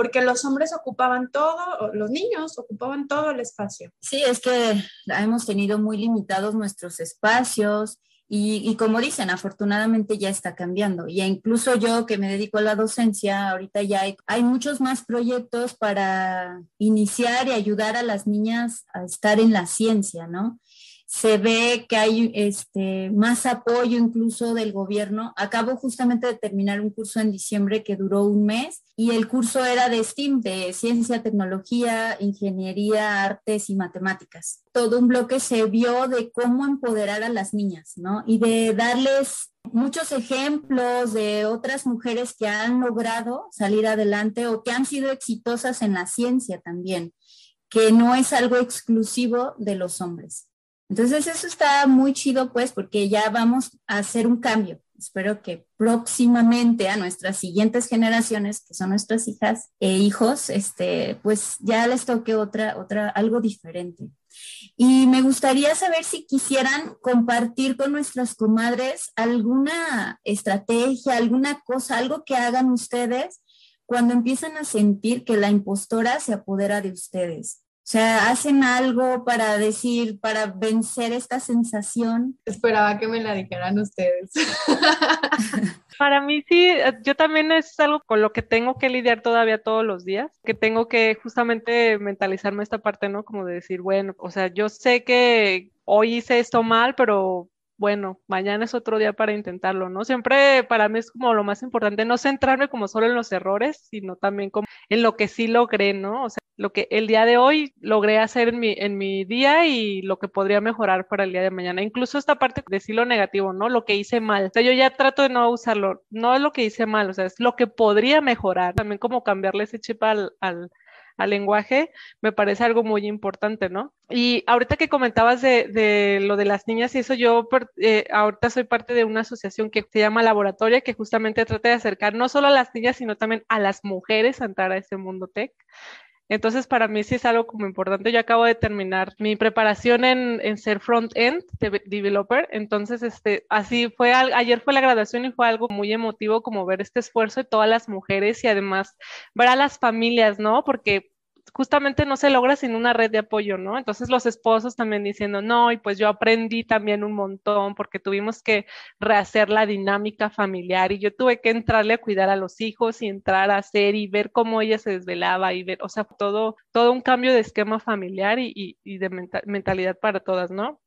porque los hombres ocupaban todo, los niños ocupaban todo el espacio. Sí, es que hemos tenido muy limitados nuestros espacios y, como dicen, afortunadamente ya está cambiando. Y incluso yo que me dedico a la docencia, ahorita ya hay, hay muchos más proyectos para iniciar y ayudar a las niñas a estar en la ciencia, ¿no? Se ve que hay este, más apoyo incluso del gobierno. Acabo justamente de terminar un curso en diciembre que duró un mes y el curso era de STEAM, de ciencia, tecnología, ingeniería, artes y matemáticas. Todo un bloque se vio de cómo empoderar a las niñas, ¿no? Y de darles muchos ejemplos de otras mujeres que han logrado salir adelante o que han sido exitosas en la ciencia también, que no es algo exclusivo de los hombres. Entonces eso está muy chido pues porque ya vamos a hacer un cambio. Espero que próximamente a nuestras siguientes generaciones, que son nuestras hijas e hijos, este, pues ya les toque otra, otra, algo diferente. Y me gustaría saber si quisieran compartir con nuestras comadres alguna estrategia, alguna cosa, algo que hagan ustedes cuando empiezan a sentir que la impostora se apodera de ustedes. O sea, hacen algo para decir, para vencer esta sensación. Esperaba que me la dijeran ustedes. Para mí sí, yo también es algo con lo que tengo que lidiar todavía todos los días, que tengo que justamente mentalizarme esta parte, ¿no? Como de decir, bueno, o sea, yo sé que hoy hice esto mal, pero bueno, mañana es otro día para intentarlo, ¿no? Siempre para mí es como lo más importante, no centrarme como solo en los errores, sino también como en lo que sí logré, ¿no? O sea, lo que el día de hoy logré hacer en mi, en mi día y lo que podría mejorar para el día de mañana. Incluso esta parte de sí lo negativo, ¿no? Lo que hice mal. O sea, yo ya trato de no usarlo. No es lo que hice mal, o sea, es lo que podría mejorar. También como cambiarle ese chip al, al, al lenguaje, me parece algo muy importante, ¿no? Y ahorita que comentabas de, lo de las niñas y eso, yo eh, ahorita soy parte de una asociación que se llama Laboratoria, que justamente trata de acercar no solo a las niñas, sino también a las mujeres a entrar a ese mundo tech. Entonces, para mí sí es algo como importante. Yo acabo de terminar mi preparación en, en ser front-end developer. Entonces, este, así fue, ayer fue la graduación y fue algo muy emotivo como ver este esfuerzo de todas las mujeres y además ver a las familias, ¿no? Porque justamente no se logra sin una red de apoyo, ¿no? Entonces los esposos también diciendo, no, y pues yo aprendí también un montón porque tuvimos que rehacer la dinámica familiar y yo tuve que entrarle a cuidar a los hijos y entrar a hacer y ver cómo ella se desvelaba y ver, o sea, todo, todo un cambio de esquema familiar y, y, de mentalidad para todas, ¿no?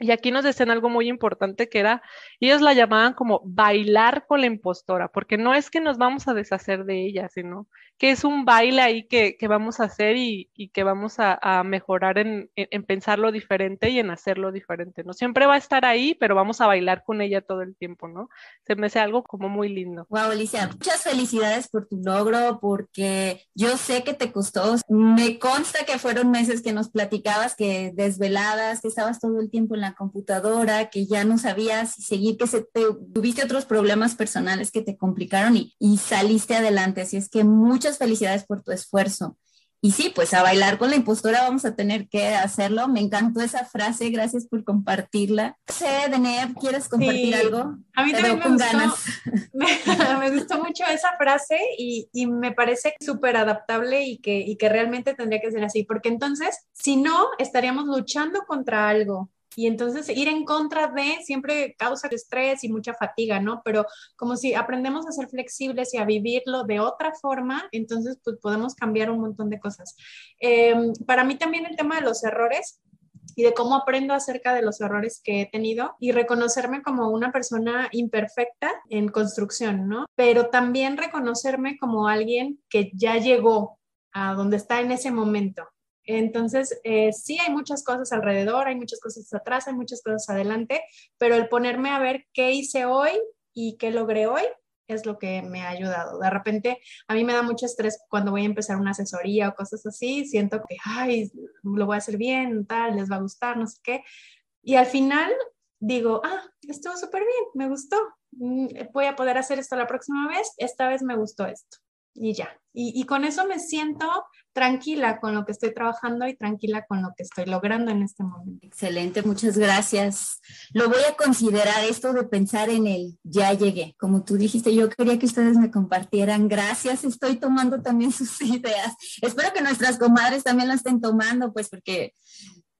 Y aquí nos decían algo muy importante que era, ellos la llamaban como bailar con la impostora, porque no es que nos vamos a deshacer de ella, sino que es un baile ahí que, que vamos a hacer y, y que vamos a, mejorar en, en, en, pensarlo diferente y en hacerlo diferente, ¿no? Siempre va a estar ahí, pero vamos a bailar con ella todo el tiempo, ¿no? Se me hace algo como muy lindo. Wow, Alicia, muchas felicidades por tu logro, porque yo sé que te costó, me consta que fueron meses que nos platicabas, que desveladas, que estabas todo el tiempo en la computadora, que ya no sabías si seguir, que se te, tuviste otros problemas personales que te complicaron y, y saliste adelante. Así es que muchas felicidades por tu esfuerzo. Y sí, pues a bailar con la impostora vamos a tener que hacerlo. Me encantó esa frase, gracias por compartirla. Sé, Deneb, ¿quieres compartir sí, algo? A mí también me gustó, me, me, gustó mucho esa frase y, y me parece súper adaptable y que, y que realmente tendría que ser así, porque entonces, si no, estaríamos luchando contra algo y entonces ir en contra de siempre causa estrés y mucha fatiga, ¿no? Pero como si aprendemos a ser flexibles y a vivirlo de otra forma, entonces pues podemos cambiar un montón de cosas. Eh, para mí también el tema de los errores y de cómo aprendo acerca de los errores que he tenido y reconocerme como una persona imperfecta en construcción, ¿no? Pero también reconocerme como alguien que ya llegó a donde está en ese momento, entonces, eh, sí hay muchas cosas alrededor, hay muchas cosas atrás, hay muchas cosas adelante, pero el ponerme a ver qué hice hoy y qué logré hoy es lo que me ha ayudado. De repente, a mí me da mucho estrés cuando voy a empezar una asesoría o cosas así, siento que, ay, lo voy a hacer bien, tal, les va a gustar, no sé qué. Y al final digo, ah, estuvo súper bien, me gustó, mm, voy a poder hacer esto la próxima vez, esta vez me gustó esto y ya. Y, y, con eso me siento tranquila con lo que estoy trabajando y tranquila con lo que estoy logrando en este momento. Excelente, muchas gracias. Lo voy a considerar esto de pensar en el ya llegué. Como tú dijiste, yo quería que ustedes me compartieran. Gracias, estoy tomando también sus ideas. Espero que nuestras comadres también la estén tomando, pues porque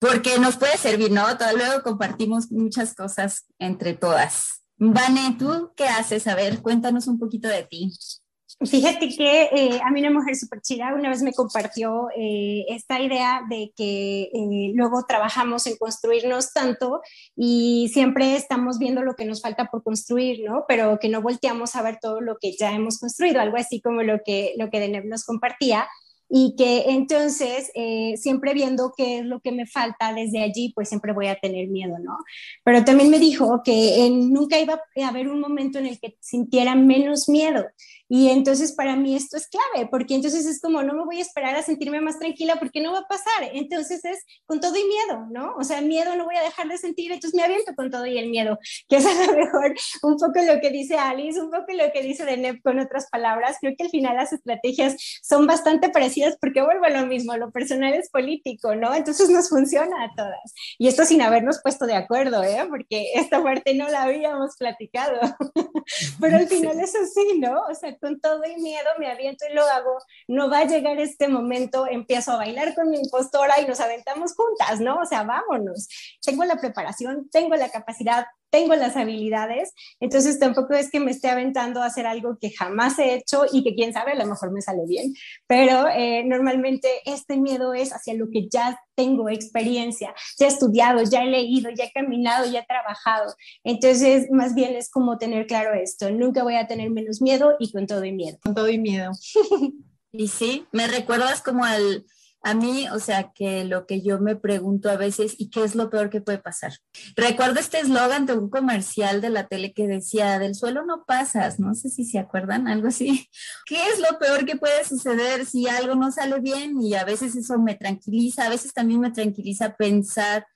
porque nos puede servir, ¿no? Todo, luego compartimos muchas cosas entre todas. Vane, ¿tú qué haces? A ver, cuéntanos un poquito de ti. Fíjate que eh, a mí una mujer súper chida una vez me compartió eh, esta idea de que eh, luego trabajamos en construirnos tanto y siempre estamos viendo lo que nos falta por construir, ¿no? Pero que no volteamos a ver todo lo que ya hemos construido, algo así como lo que, lo que Deneb nos compartía y que entonces siempre viendo qué es lo que me falta desde allí, pues siempre voy a tener miedo, ¿no? Pero también me dijo que nunca iba a haber un momento en el que sintiera menos miedo. Y entonces para mí esto es clave, porque entonces es como, no me voy a esperar a sentirme más tranquila porque no va a pasar. Entonces es con todo y miedo, ¿no? O sea, miedo no voy a dejar de sentir, entonces me aviento con todo y el miedo, que es a lo mejor un poco lo que dice Alice, un poco lo que dice Deneb con otras palabras. Creo que al final las estrategias son bastante parecidas porque vuelvo a lo mismo, lo personal es político, ¿no? Entonces nos funciona a todas. Y esto sin habernos puesto de acuerdo, ¿eh? Porque esta parte no la habíamos platicado. Pero al final es así, ¿no? O sea, con todo y miedo me aviento y lo hago, no va a llegar este momento, empiezo a bailar con mi impostora y nos aventamos juntas, ¿no? O sea, vámonos. Tengo la preparación, tengo la capacidad, tengo las habilidades, entonces tampoco es que me esté aventando a hacer algo que jamás he hecho y que quién sabe, a lo mejor me sale bien, pero eh, normalmente este miedo es hacia lo que ya tengo experiencia, ya he estudiado, ya he leído, ya he caminado, ya he trabajado, entonces más bien es como tener claro esto, nunca voy a tener menos miedo y con todo y miedo. Con todo y miedo. y sí, me recuerdas como al a mí, o sea, que lo que yo me pregunto a veces, ¿y qué es lo peor que puede pasar? Recuerdo este eslogan de un comercial de la tele que decía, del suelo no pasas, no sé si se acuerdan, algo así. ¿Qué es lo peor que puede suceder si algo no sale bien? Y a veces eso me tranquiliza, a veces también me tranquiliza pensar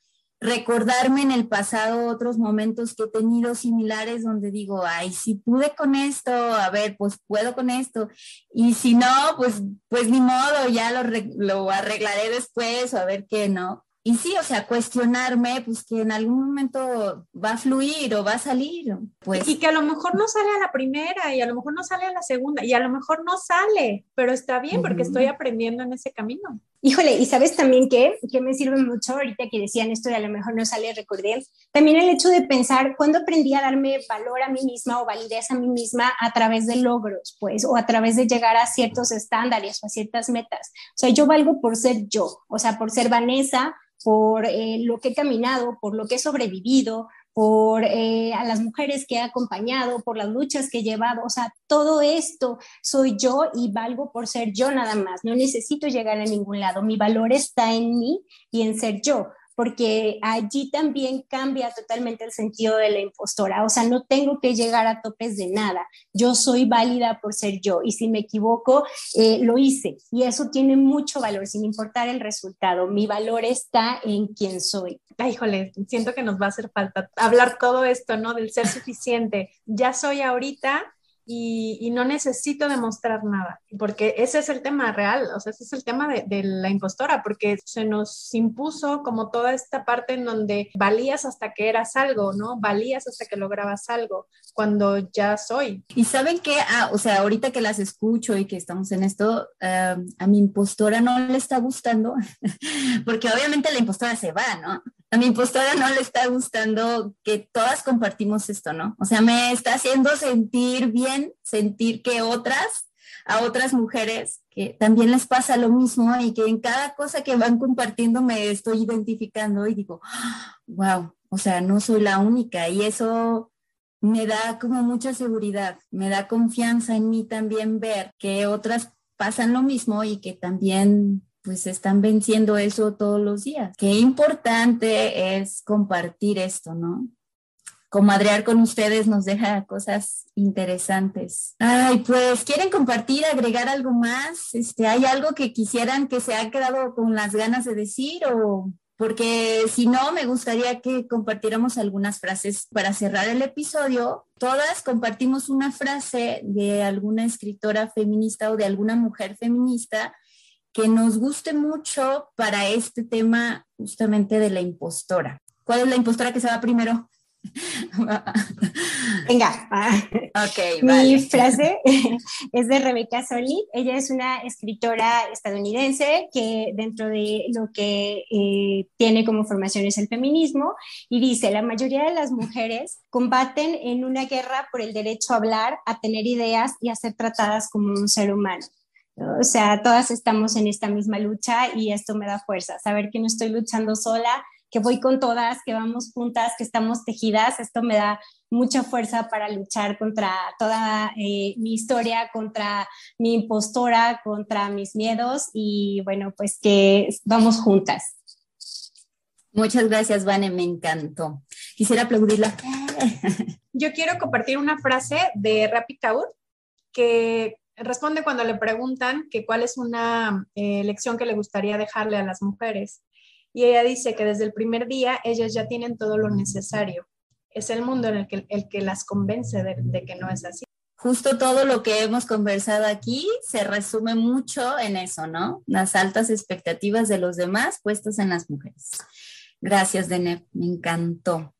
recordarme en el pasado otros momentos que he tenido similares donde digo, ay, si pude con esto, a ver, pues puedo con esto. Y si no, pues, pues ni modo, ya lo, lo arreglaré después o a ver qué, ¿no? Y sí, o sea, cuestionarme, pues que en algún momento va a fluir o va a salir. Pues. Y que a lo mejor no sale a la primera y a lo mejor no sale a la segunda y a lo mejor no sale, pero está bien porque uh -huh. estoy aprendiendo en ese camino. Híjole, y sabes también que, que me sirve mucho ahorita que decían esto y a lo mejor no sale, recordé, también el hecho de pensar cuándo aprendí a darme valor a mí misma o validez a mí misma a través de logros, pues, o a través de llegar a ciertos estándares o a ciertas metas. O sea, yo valgo por ser yo, o sea, por ser Vanessa, por eh, lo que he caminado, por lo que he sobrevivido, por eh, a las mujeres que he acompañado, por las luchas que he llevado, o sea, todo esto soy yo y valgo por ser yo nada más, no necesito llegar a ningún lado, mi valor está en mí y en ser yo porque allí también cambia totalmente el sentido de la impostora. O sea, no tengo que llegar a topes de nada. Yo soy válida por ser yo y si me equivoco, eh, lo hice. Y eso tiene mucho valor, sin importar el resultado. Mi valor está en quién soy. Ay, híjole, siento que nos va a hacer falta hablar todo esto, ¿no? Del ser suficiente. Ya soy ahorita y, no necesito demostrar nada, porque ese es el tema real, o sea, ese es el tema de, la impostora, porque se nos impuso como toda esta parte en donde valías hasta que eras algo, ¿no? Valías hasta que lograbas algo, cuando ya soy. Y saben que, ah, o sea, ahorita que las escucho y que estamos en esto, a mi impostora no le está gustando, porque obviamente la impostora se va, ¿no? A mi impostora no le está gustando que todas compartimos esto, ¿no? O sea, me está haciendo sentir bien, sentir que otras, a otras mujeres, que también les pasa lo mismo y que en cada cosa que van compartiendo me estoy identificando y digo, wow, o sea, no soy la única y eso me da como mucha seguridad, me da confianza en mí también ver que otras pasan lo mismo y que también pues están venciendo eso todos los días. Qué importante es compartir esto, ¿no? Comadrear con ustedes nos deja cosas interesantes. Ay, pues, ¿quieren compartir, agregar algo más? Este, ¿Hay algo que quisieran que se ha quedado con las ganas de decir o porque si no, me gustaría que compartiéramos algunas frases para cerrar el episodio. Todas compartimos una frase de alguna escritora feminista o de alguna mujer feminista que nos guste mucho para este tema justamente de la impostora. ¿Cuál es la impostora que se va primero? Venga, okay, mi frase es de Rebecca Solnit. Ella es una escritora estadounidense que dentro de lo que eh, tiene como formación es el feminismo y dice, la mayoría de las mujeres combaten en una guerra por el derecho a hablar, a tener ideas y a ser tratadas como un ser humano. O sea, todas estamos en esta misma lucha y esto me da fuerza, saber que no estoy luchando sola, que voy con todas, que vamos juntas, que estamos tejidas, esto me da mucha fuerza para luchar contra toda eh, mi historia, contra mi impostora, contra mis miedos y bueno, pues que vamos juntas. Muchas gracias, Vane, me encantó. Quisiera aplaudirla. Yo quiero compartir una frase de Rappi Kaur que responde cuando le preguntan que cuál es una eh, lección que le gustaría dejarle a las mujeres. Y ella dice que desde el primer día ellas ya tienen todo lo necesario. Es el mundo en el que, el que las convence de, que no es así. Justo todo lo que hemos conversado aquí se resume mucho en eso, ¿no? Las altas expectativas de los demás puestas en las mujeres. Gracias, Deneb, me encantó.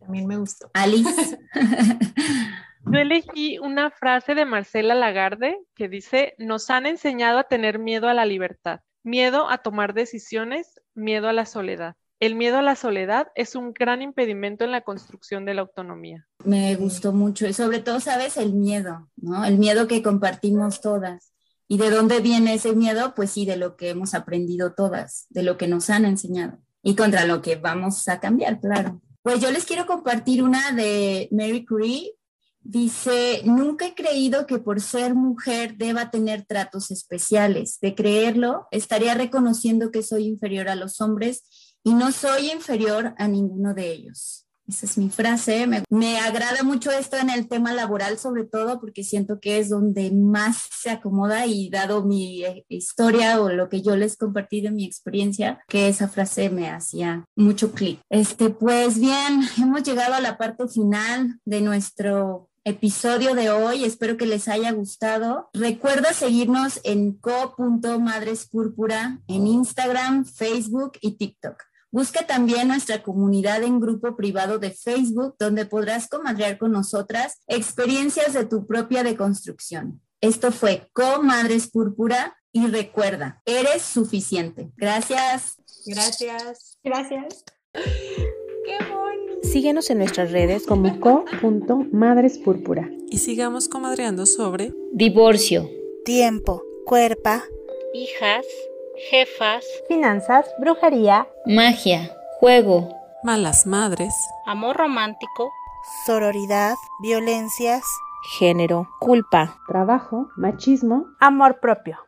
También me gustó. Alice. Yo elegí una frase de Marcela Lagarde que dice, nos han enseñado a tener miedo a la libertad, miedo a tomar decisiones, miedo a la soledad. El miedo a la soledad es un gran impedimento en la construcción de la autonomía. Me gustó mucho y sobre todo, sabes, el miedo, ¿no? El miedo que compartimos todas. ¿Y de dónde viene ese miedo? Pues sí, de lo que hemos aprendido todas, de lo que nos han enseñado y contra lo que vamos a cambiar, claro. Pues yo les quiero compartir una de Mary Curie Dice, nunca he creído que por ser mujer deba tener tratos especiales. De creerlo, estaría reconociendo que soy inferior a los hombres y no soy inferior a ninguno de ellos. Esa es mi frase. Me, agrada mucho esto en el tema laboral, sobre todo porque siento que es donde más se acomoda y dado mi eh, historia o lo que yo les compartí de mi experiencia, que esa frase me hacía mucho clic. Este, pues bien, hemos llegado a la parte final de nuestro episodio de hoy. Espero que les haya gustado. Recuerda seguirnos en co.madrespúrpura en Instagram, Facebook y TikTok. Busca también nuestra comunidad en grupo privado de Facebook, donde podrás comadrear con nosotras experiencias de tu propia deconstrucción. Esto fue Comadres Púrpura. y recuerda, eres suficiente. Gracias. Gracias. Gracias. Qué bonito. Síguenos en nuestras redes como co.madrespúrpura. Y sigamos comadreando sobre divorcio, tiempo, cuerpa, hijas, jefas, finanzas, brujería, magia, juego, malas madres, amor romántico, sororidad, violencias, género, culpa, trabajo, machismo, amor propio.